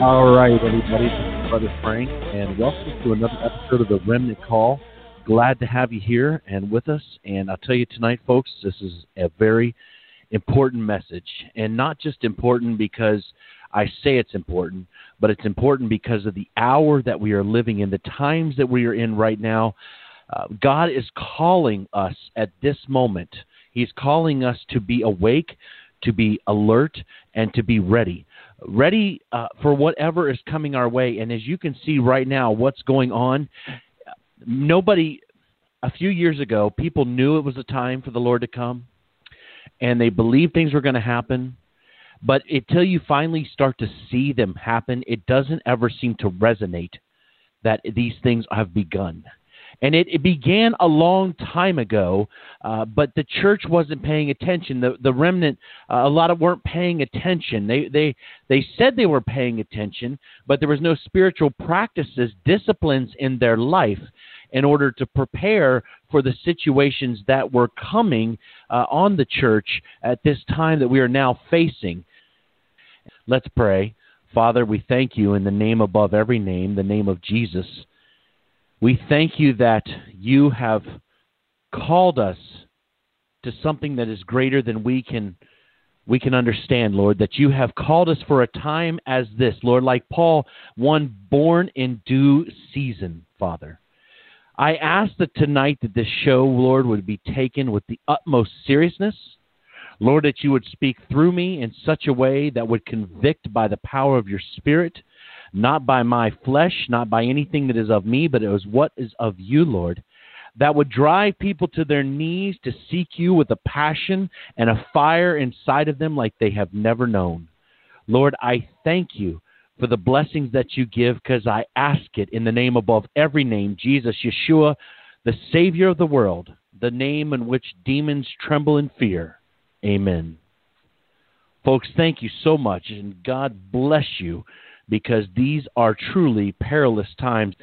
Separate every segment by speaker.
Speaker 1: All right, everybody. This is Brother Frank, and welcome to another episode of the Remnant Call. Glad to have you here and with us. And I'll tell you tonight, folks, this is a very important message. And not just important because I say it's important, but it's important because of the hour that we are living in, the times that we are in right now. Uh, God is calling us at this moment. He's calling us to be awake, to be alert, and to be ready. Ready uh, for whatever is coming our way. And as you can see right now, what's going on, nobody, a few years ago, people knew it was a time for the Lord to come, and they believed things were going to happen. But until you finally start to see them happen, it doesn't ever seem to resonate that these things have begun. And it, it began a long time ago, uh, but the church wasn't paying attention. The the remnant, uh, a lot of weren't paying attention. They they they said they were paying attention, but there was no spiritual practices, disciplines in their life in order to prepare for the situations that were coming uh, on the church at this time that we are now facing. Let's pray. Father, we thank you in the name above every name, the name of Jesus. We thank you that you have called us to something that is greater than we can we can understand, Lord, that you have called us for a time as this, Lord, like Paul, one born in due season, Father. I ask that tonight that this show, Lord, would be taken with the utmost seriousness. Lord, that you would speak through me in such a way that would convict by the power of your Spirit not by my flesh, not by anything that is of me, but it was what is of you, Lord, that would drive people to their knees to seek you with a passion and a fire inside of them like they have never known. Lord, I thank you for the blessings that you give because I ask it in the name above every name, Jesus, Yeshua, the Savior of the world, the name in which demons tremble in fear. Amen. Folks, thank you so much, and God bless you because these are truly perilous times.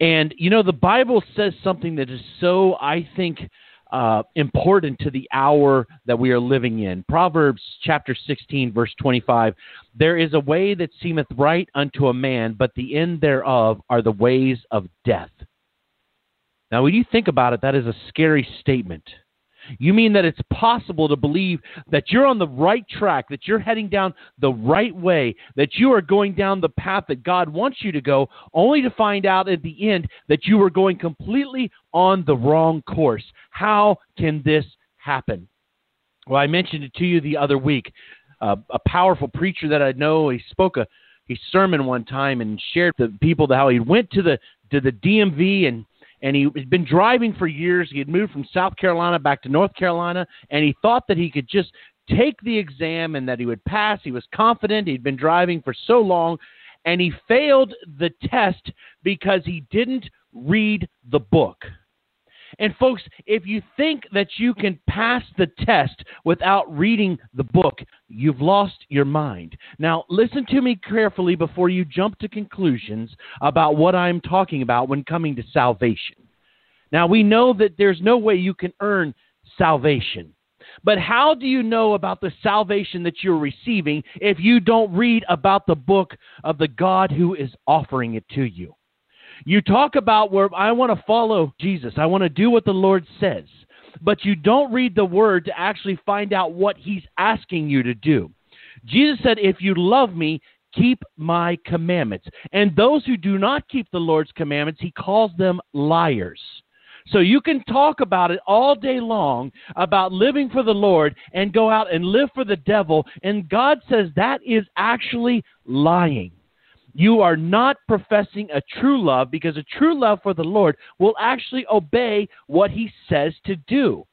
Speaker 1: And, you know, the Bible says something that is so, I think, uh, important to the hour that we are living in. Proverbs chapter 16, verse 25 There is a way that seemeth right unto a man, but the end thereof are the ways of death. Now, when you think about it, that is a scary statement. You mean that it's possible to believe that you're on the right track, that you're heading down the right way, that you are going down the path that God wants you to go, only to find out at the end that you are going completely on the wrong course. How can this happen? Well, I mentioned it to you the other week. Uh, a powerful preacher that I know, he spoke a his sermon one time and shared to people how he went to the to the DMV and and he had been driving for years. He had moved from South Carolina back to North Carolina, and he thought that he could just take the exam and that he would pass. He was confident. He'd been driving for so long, and he failed the test because he didn't read the book. And folks, if you think that you can pass the test without reading the book, you've lost your mind. Now, listen to me carefully before you jump to conclusions about what I'm talking about when coming to salvation. Now, we know that there's no way you can earn salvation. But how do you know about the salvation that you're receiving if you don't read about the book of the God who is offering it to you? You talk about where I want to follow Jesus, I want to do what the Lord says, but you don't read the word to actually find out what he's asking you to do. Jesus said, If you love me, keep my commandments. And those who do not keep the Lord's commandments, he calls them liars. So you can talk about it all day long about living for the Lord and go out and live for the devil. And God says that is actually lying. You are not professing a true love because a true love for the Lord will actually obey what he says to do.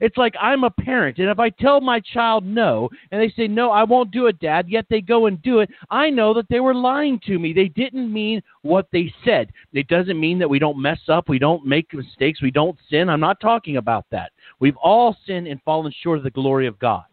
Speaker 1: It's like I'm a parent, and if I tell my child no, and they say, No, I won't do it, Dad, yet they go and do it, I know that they were lying to me. They didn't mean what they said. It doesn't mean that we don't mess up, we don't make mistakes, we don't sin. I'm not talking about that. We've all sinned and fallen short of the glory of God.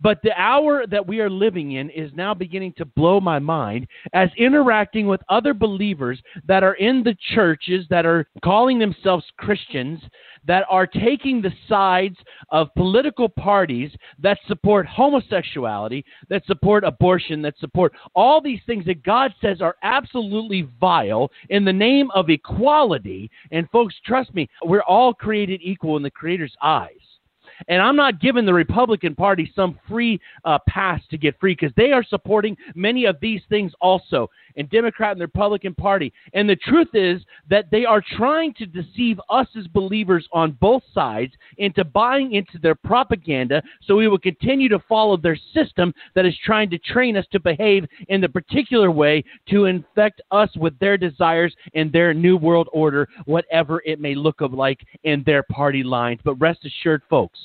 Speaker 1: But the hour that we are living in is now beginning to blow my mind as interacting with other believers that are in the churches that are calling themselves Christians, that are taking the sides of political parties that support homosexuality, that support abortion, that support all these things that God says are absolutely vile in the name of equality. And folks, trust me, we're all created equal in the Creator's eyes. And I'm not giving the Republican Party some free uh, pass to get free because they are supporting many of these things also, and Democrat and the Republican Party. And the truth is that they are trying to deceive us as believers on both sides into buying into their propaganda so we will continue to follow their system that is trying to train us to behave in the particular way to infect us with their desires and their new world order, whatever it may look like in their party lines. But rest assured, folks,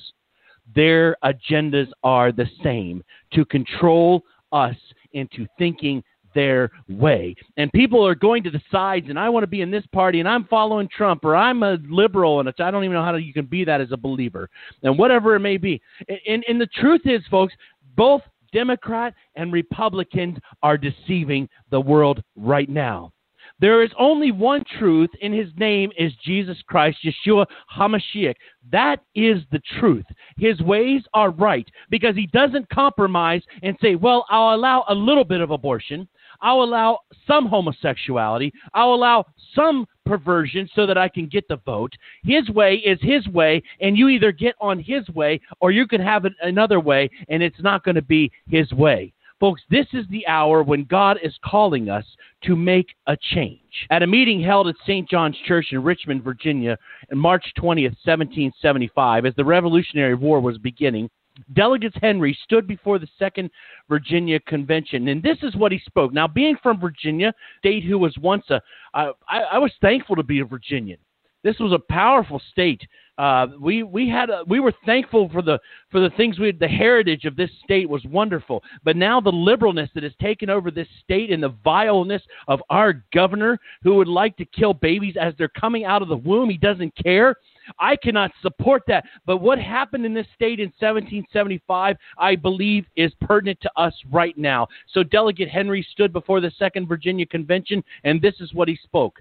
Speaker 1: their agendas are the same to control us into thinking their way. And people are going to the sides, and I want to be in this party, and I'm following Trump, or I'm a liberal, and I don't even know how you can be that as a believer, and whatever it may be. And, and the truth is, folks, both Democrat and Republicans are deceiving the world right now. There is only one truth, and his name is Jesus Christ, Yeshua HaMashiach. That is the truth. His ways are right because he doesn't compromise and say, well, I'll allow a little bit of abortion. I'll allow some homosexuality. I'll allow some perversion so that I can get the vote. His way is his way, and you either get on his way or you can have it another way, and it's not going to be his way. Folks, this is the hour when God is calling us to make a change. At a meeting held at St. John's Church in Richmond, Virginia, on March 20th, 1775, as the Revolutionary War was beginning, Delegates Henry stood before the Second Virginia Convention, and this is what he spoke. Now, being from Virginia, state who was once a, I, I was thankful to be a Virginian. This was a powerful state uh, we we had a, we were thankful for the for the things we had, the heritage of this state was wonderful, but now the liberalness that has taken over this state and the vileness of our governor who would like to kill babies as they're coming out of the womb, he doesn't care. I cannot support that. But what happened in this state in 1775, I believe, is pertinent to us right now. So Delegate Henry stood before the Second Virginia Convention, and this is what he spoke.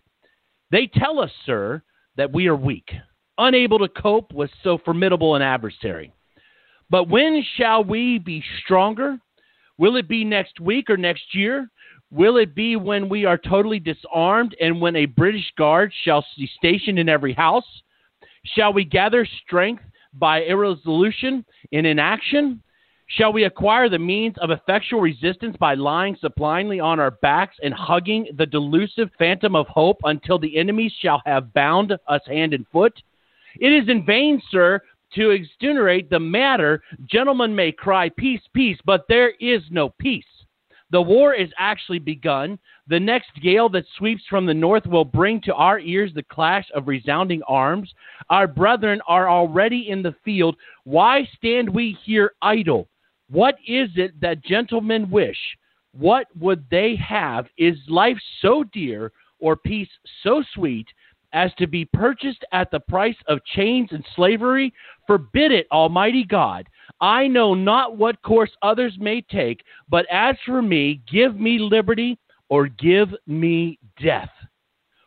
Speaker 1: They tell us, sir, that we are weak unable to cope with so formidable an adversary. But when shall we be stronger? Will it be next week or next year? Will it be when we are totally disarmed and when a British guard shall be stationed in every house? Shall we gather strength by irresolution and inaction? Shall we acquire the means of effectual resistance by lying supinely on our backs and hugging the delusive phantom of hope until the enemies shall have bound us hand and foot? It is in vain, sir, to extenuate the matter. Gentlemen may cry peace, peace, but there is no peace. The war is actually begun. The next gale that sweeps from the north will bring to our ears the clash of resounding arms. Our brethren are already in the field. Why stand we here idle? What is it that gentlemen wish? What would they have? Is life so dear or peace so sweet as to be purchased at the price of chains and slavery? Forbid it, Almighty God. I know not what course others may take, but as for me, give me liberty or give me death.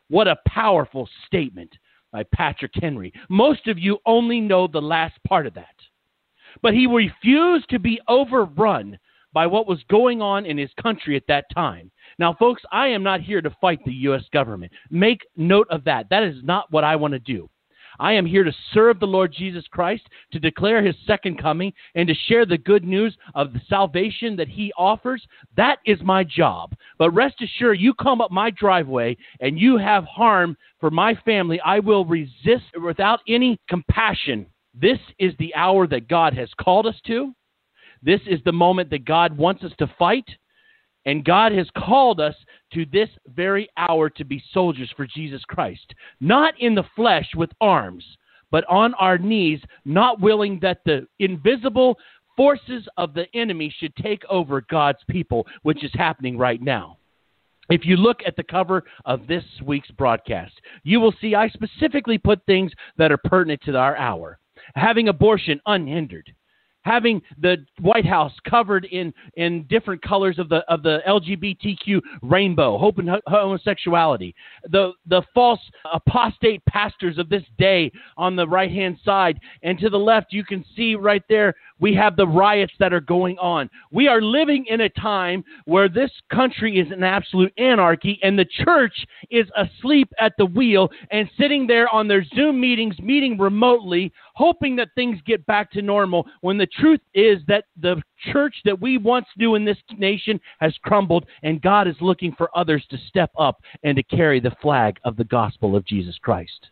Speaker 1: What a powerful statement by Patrick Henry. Most of you only know the last part of that. But he refused to be overrun by what was going on in his country at that time. Now, folks, I am not here to fight the U.S. government. Make note of that. That is not what I want to do. I am here to serve the Lord Jesus Christ, to declare his second coming, and to share the good news of the salvation that he offers. That is my job. But rest assured, you come up my driveway and you have harm for my family, I will resist without any compassion. This is the hour that God has called us to. This is the moment that God wants us to fight. And God has called us to this very hour to be soldiers for Jesus Christ, not in the flesh with arms, but on our knees, not willing that the invisible forces of the enemy should take over God's people, which is happening right now. If you look at the cover of this week's broadcast, you will see I specifically put things that are pertinent to our hour. Having abortion unhindered, having the White House covered in, in different colors of the of the LGBTQ rainbow, hope and homosexuality, the the false apostate pastors of this day on the right hand side, and to the left you can see right there we have the riots that are going on. We are living in a time where this country is an absolute anarchy, and the church is asleep at the wheel and sitting there on their Zoom meetings, meeting remotely, hoping that things get back to normal. When the truth is that the church that we once knew in this nation has crumbled, and God is looking for others to step up and to carry the flag of the gospel of Jesus Christ.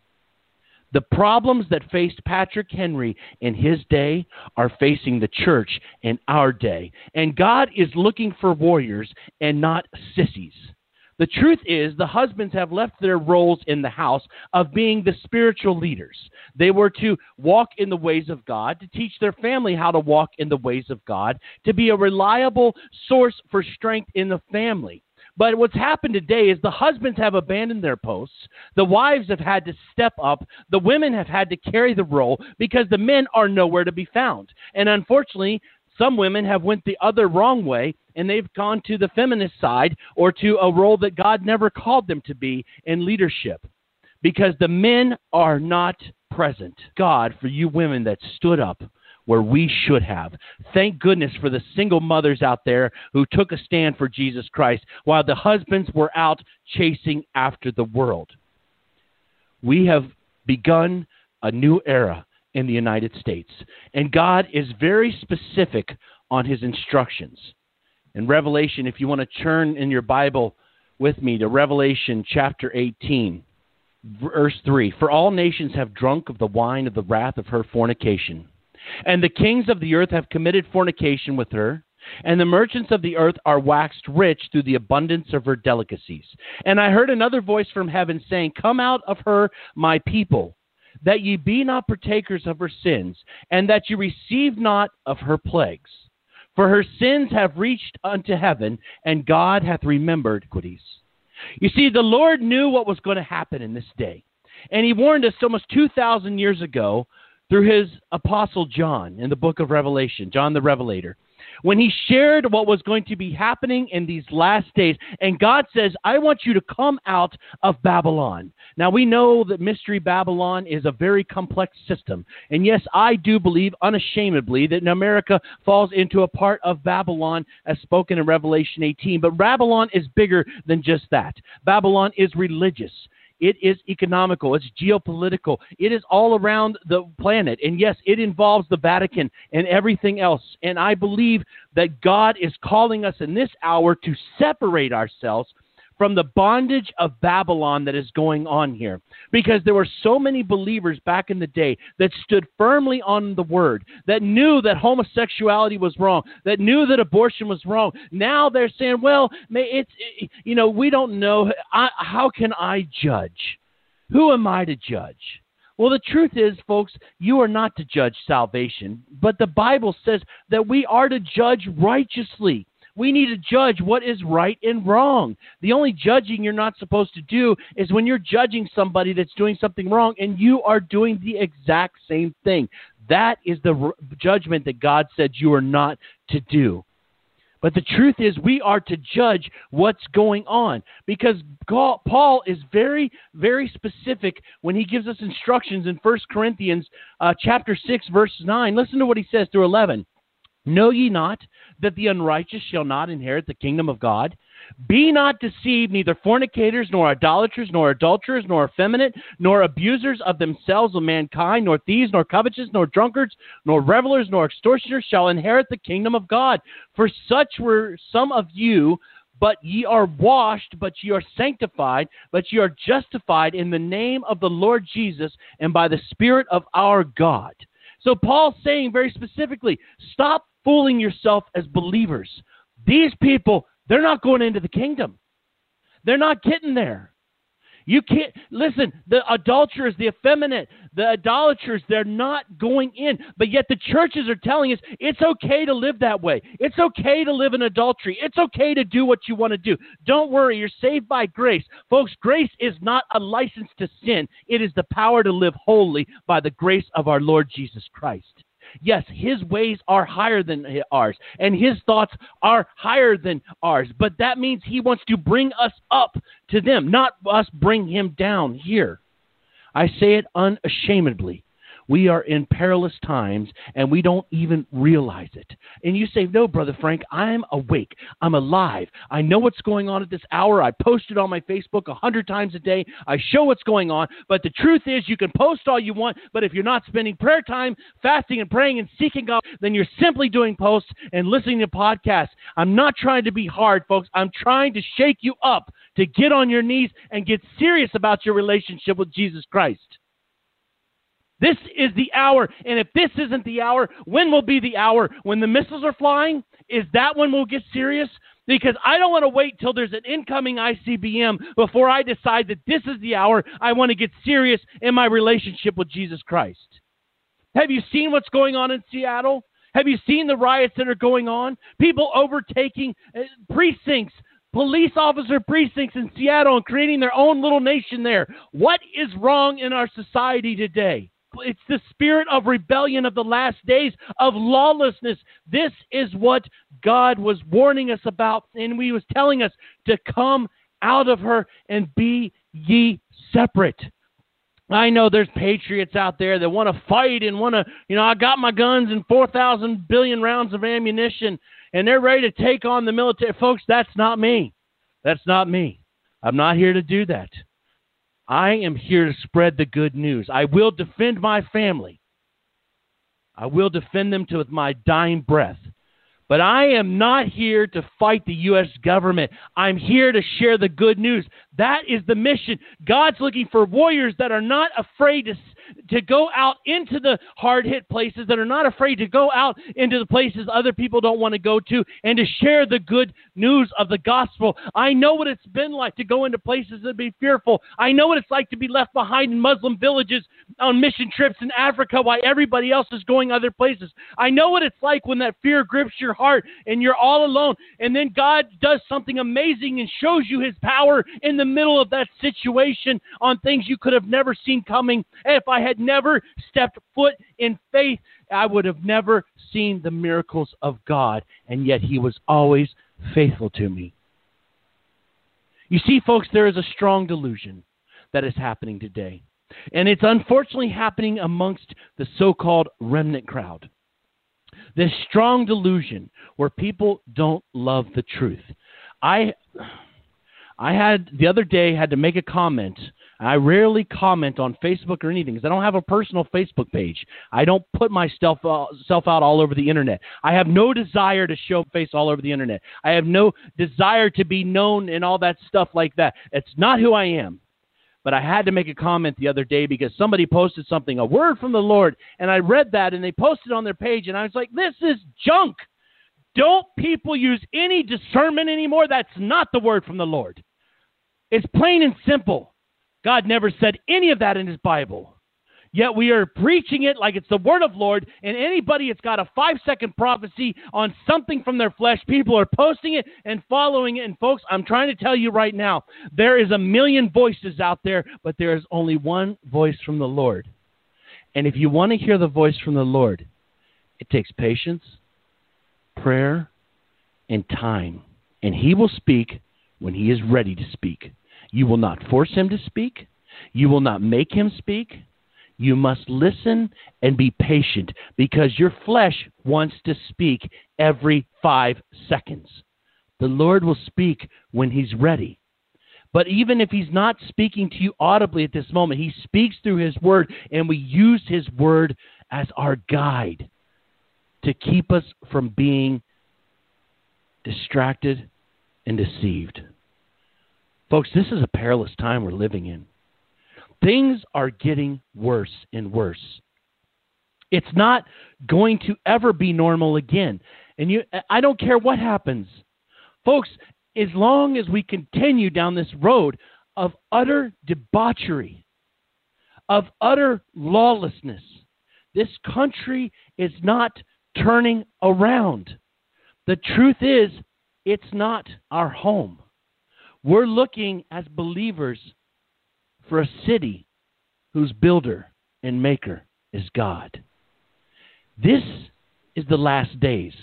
Speaker 1: The problems that faced Patrick Henry in his day are facing the church in our day. And God is looking for warriors and not sissies. The truth is, the husbands have left their roles in the house of being the spiritual leaders. They were to walk in the ways of God, to teach their family how to walk in the ways of God, to be a reliable source for strength in the family. But what's happened today is the husbands have abandoned their posts. The wives have had to step up. The women have had to carry the role because the men are nowhere to be found. And unfortunately, some women have went the other wrong way and they've gone to the feminist side or to a role that God never called them to be in leadership because the men are not present. God, for you women that stood up where we should have. Thank goodness for the single mothers out there who took a stand for Jesus Christ while the husbands were out chasing after the world. We have begun a new era in the United States, and God is very specific on his instructions. In Revelation, if you want to turn in your Bible with me to Revelation chapter 18, verse 3 For all nations have drunk of the wine of the wrath of her fornication. And the kings of the earth have committed fornication with her, and the merchants of the earth are waxed rich through the abundance of her delicacies. And I heard another voice from heaven saying, Come out of her, my people, that ye be not partakers of her sins, and that ye receive not of her plagues. For her sins have reached unto heaven, and God hath remembered iniquities. You see, the Lord knew what was going to happen in this day. And he warned us almost 2,000 years ago through his apostle John in the book of Revelation, John the Revelator, when he shared what was going to be happening in these last days. And God says, I want you to come out of Babylon. Now, we know that Mystery Babylon is a very complex system. And yes, I do believe unashamedly that America falls into a part of Babylon as spoken in Revelation 18. But Babylon is bigger than just that. Babylon is religious. It is economical. It's geopolitical. It is all around the planet. And yes, it involves the Vatican and everything else. And I believe that God is calling us in this hour to separate ourselves from the bondage of Babylon that is going on here. Because there were so many believers back in the day that stood firmly on the word, that knew that homosexuality was wrong, that knew that abortion was wrong. Now they're saying, well, it's, you know, we don't know. How can I judge? Who am I to judge? Well, the truth is, folks, you are not to judge salvation, but the Bible says that we are to judge righteously. We need to judge what is right and wrong. The only judging you're not supposed to do is when you're judging somebody that's doing something wrong and you are doing the exact same thing. That is the judgment that God said you are not to do. But the truth is, we are to judge what's going on because Paul is very, very specific when he gives us instructions in 1 Corinthians uh, chapter 6, verse 9. Listen to what he says through 11. Know ye not that the unrighteous shall not inherit the kingdom of God? Be not deceived, neither fornicators, nor idolaters, nor adulterers, nor effeminate, nor abusers of themselves of mankind, nor thieves, nor covetous, nor drunkards, nor revelers, nor extortioners shall inherit the kingdom of God. For such were some of you, but ye are washed, but ye are sanctified, but ye are justified in the name of the Lord Jesus and by the Spirit of our God. So Paul's saying very specifically, stop fooling yourself as believers. These people, they're not going into the kingdom. They're not getting there. You can't listen. The adulterers, the effeminate, the idolaters, they're not going in. But yet the churches are telling us it's okay to live that way. It's okay to live in adultery. It's okay to do what you want to do. Don't worry, you're saved by grace. Folks, grace is not a license to sin, it is the power to live holy by the grace of our Lord Jesus Christ. Yes, his ways are higher than ours, and his thoughts are higher than ours. But that means he wants to bring us up to them, not us bring him down here. I say it unashamedly. We are in perilous times and we don't even realize it. And you say, No, Brother Frank, I'm awake. I'm alive. I know what's going on at this hour. I post it on my Facebook a hundred times a day. I show what's going on. But the truth is, you can post all you want, but if you're not spending prayer time, fasting and praying and seeking God, then you're simply doing posts and listening to podcasts. I'm not trying to be hard, folks. I'm trying to shake you up to get on your knees and get serious about your relationship with Jesus Christ. This is the hour. And if this isn't the hour, when will be the hour? When the missiles are flying? Is that when we'll get serious? Because I don't want to wait till there's an incoming ICBM before I decide that this is the hour I want to get serious in my relationship with Jesus Christ. Have you seen what's going on in Seattle? Have you seen the riots that are going on? People overtaking uh, precincts, police officer precincts in Seattle and creating their own little nation there. What is wrong in our society today? It's the spirit of rebellion of the last days, of lawlessness. This is what God was warning us about, and He was telling us to come out of her and be ye separate. I know there's patriots out there that want to fight and want to, you know, I got my guns and 4,000 billion rounds of ammunition and they're ready to take on the military. Folks, that's not me. That's not me. I'm not here to do that. I am here to spread the good news. I will defend my family. I will defend them to my dying breath. But I am not here to fight the U.S. government. I'm here to share the good news. That is the mission. God's looking for warriors that are not afraid to to go out into the hard hit places, that are not afraid to go out into the places other people don't want to go to, and to share the good news of the gospel. I know what it's been like to go into places and be fearful. I know what it's like to be left behind in Muslim villages on mission trips in Africa while everybody else is going other places. I know what it's like when that fear grips your heart and you're all alone, and then God does something amazing and shows you his power in the middle of that situation on things you could have never seen coming. If I had never stepped foot in faith, I would have never seen the miracles of God, and yet He was always faithful to me. You see, folks, there is a strong delusion that is happening today. And it's unfortunately happening amongst the so called remnant crowd. This strong delusion where people don't love the truth. I I had the other day had to make a comment I rarely comment on Facebook or anything because I don't have a personal Facebook page. I don't put myself uh, self out all over the internet. I have no desire to show face all over the internet. I have no desire to be known and all that stuff like that. It's not who I am. But I had to make a comment the other day because somebody posted something, a word from the Lord, and I read that and they posted on their page, and I was like, this is junk. Don't people use any discernment anymore? That's not the word from the Lord. It's plain and simple. God never said any of that in his Bible. Yet we are preaching it like it's the word of Lord, and anybody that's got a five second prophecy on something from their flesh, people are posting it and following it. And folks, I'm trying to tell you right now, there is a million voices out there, but there is only one voice from the Lord. And if you want to hear the voice from the Lord, it takes patience, prayer, and time. And He will speak when He is ready to speak. You will not force him to speak. You will not make him speak. You must listen and be patient because your flesh wants to speak every five seconds. The Lord will speak when He's ready. But even if He's not speaking to you audibly at this moment, He speaks through His Word, and we use His Word as our guide to keep us from being distracted and deceived. Folks, this is a perilous time we're living in. Things are getting worse and worse. It's not going to ever be normal again. And you I don't care what happens. Folks, as long as we continue down this road of utter debauchery, of utter lawlessness, this country is not turning around. The truth is, it's not our home. We're looking as believers for a city whose builder and maker is God. This is the last days.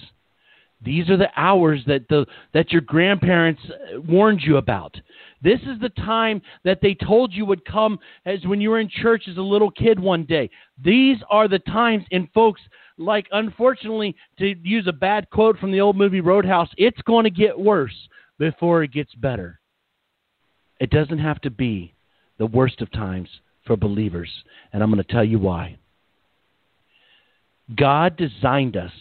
Speaker 1: These are the hours that the that your grandparents uh, warned you about. This is the time that they told you would come as when you were in church as a little kid one day. These are the times and folks like unfortunately to use a bad quote from the old movie Roadhouse, it's going to get worse before it gets better. It doesn't have to be the worst of times for believers, and I'm going to tell you why. God designed us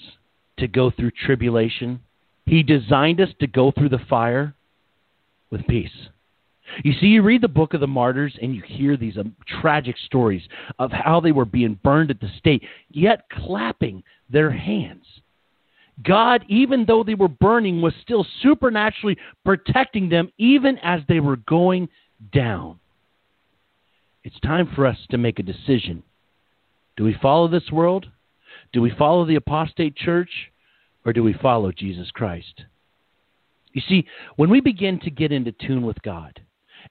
Speaker 1: to go through tribulation. He designed us to go through the fire with peace. You see, you read the book of the martyrs and you hear these um, tragic stories of how they were being burned at the stake, yet clapping their hands. God, even though they were burning, was still supernaturally protecting them even as they were going down. It's time for us to make a decision. Do we follow this world? Do we follow the apostate church? Or do we follow Jesus Christ? You see, when we begin to get into tune with God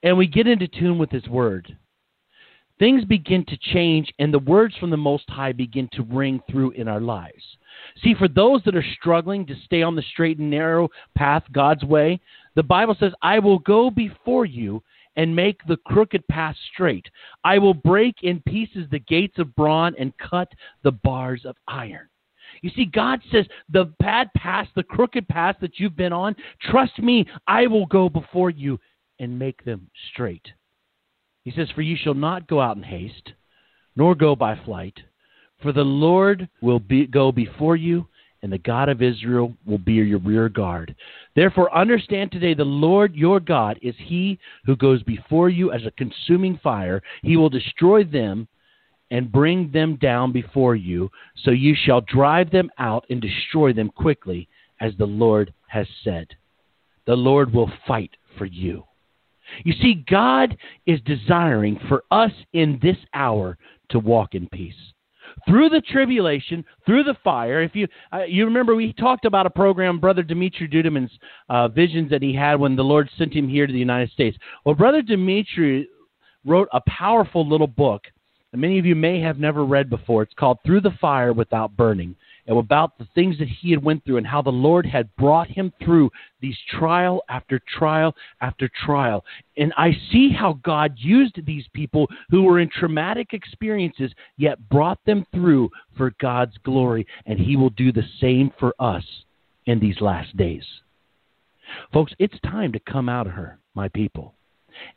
Speaker 1: and we get into tune with His Word, things begin to change and the words from the Most High begin to ring through in our lives. See, for those that are struggling to stay on the straight and narrow path God's way, the Bible says, I will go before you and make the crooked path straight. I will break in pieces the gates of bronze and cut the bars of iron. You see, God says, the bad path, the crooked path that you've been on, trust me, I will go before you and make them straight. He says, For you shall not go out in haste, nor go by flight, for the Lord will be, go before you and the God of Israel will be your rear guard. Therefore, understand today the Lord your God is He who goes before you as a consuming fire. He will destroy them and bring them down before you, so you shall drive them out and destroy them quickly, as the Lord has said. The Lord will fight for you. You see, God is desiring for us in this hour to walk in peace through the tribulation, through the fire. If you uh, you remember, we talked about a program, Brother Dimitri Duduman's uh, visions that he had when the Lord sent him here to the United States. Well, Brother Dimitri wrote a powerful little book that many of you may have never read before. It's called Through the Fire Without Burning and about the things that he had went through and how the Lord had brought him through these trial after trial after trial. And I see how God used these people who were in traumatic experiences yet brought them through for God's glory and he will do the same for us in these last days. Folks, it's time to come out of her, my people.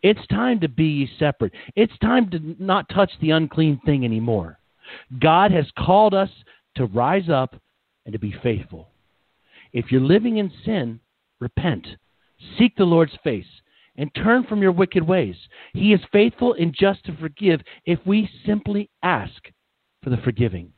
Speaker 1: It's time to be separate. It's time to not touch the unclean thing anymore. God has called us to rise up and to be faithful. If you're living in sin, repent. Seek the Lord's face and turn from your wicked ways. He is faithful and just to forgive if we simply ask for the forgiving.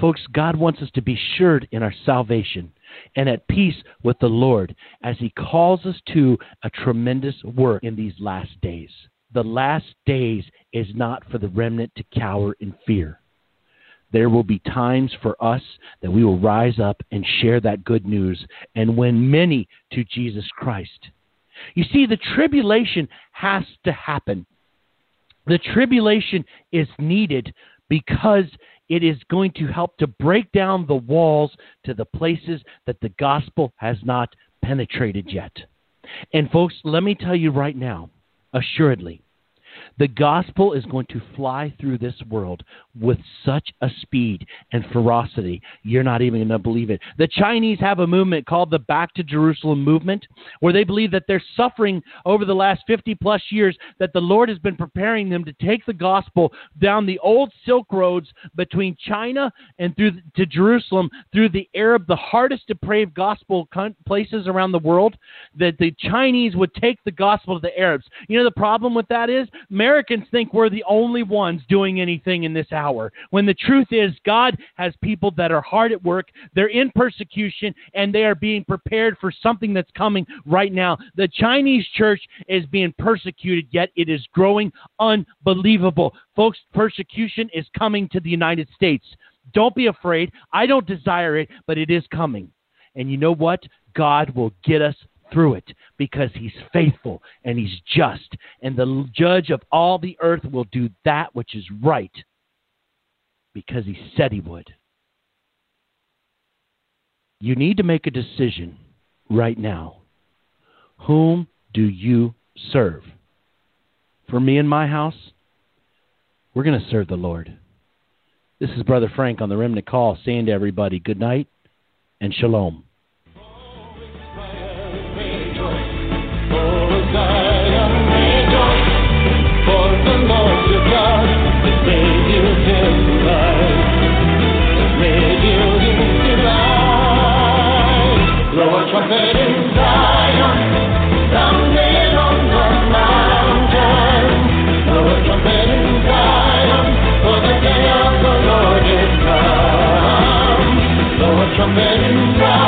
Speaker 1: Folks, God wants us to be assured in our salvation and at peace with the Lord as He calls us to a tremendous work in these last days. The last days is not for the remnant to cower in fear there will be times for us that we will rise up and share that good news and win many to Jesus Christ. You see, the tribulation has to happen. The tribulation is needed because it is going to help to break down the walls to the places that the gospel has not penetrated yet. And, folks, let me tell you right now, assuredly, The gospel is going to fly through this world with such a speed and ferocity, you're not even going to believe it. The Chinese have a movement called the Back to Jerusalem movement, where they believe that they're suffering over the last 50 plus years, that the Lord has been preparing them to take the gospel down the old Silk Roads between China and through to Jerusalem through the Arab, the hardest depraved gospel places around the world, that the Chinese would take the gospel to the Arabs. You know, the problem with that is Americans think we're the only ones doing anything in this hour, when the truth is God has people that are hard at work, they're in persecution, and they are being prepared for something that's coming right now. The Chinese church is being persecuted, yet it is growing unbelievable. Folks, persecution is coming to the United States. Don't be afraid. I don't desire it, but it is coming. And you know what? God will get us through it because he's faithful and he's just. And the judge of all the earth will do that which is right because he said he would. You need to make a decision right now. Whom do you serve? For me and my house, we're going to serve the Lord. This is Brother Frank on the Remnant Call saying to everybody good night and shalom.
Speaker 2: Come and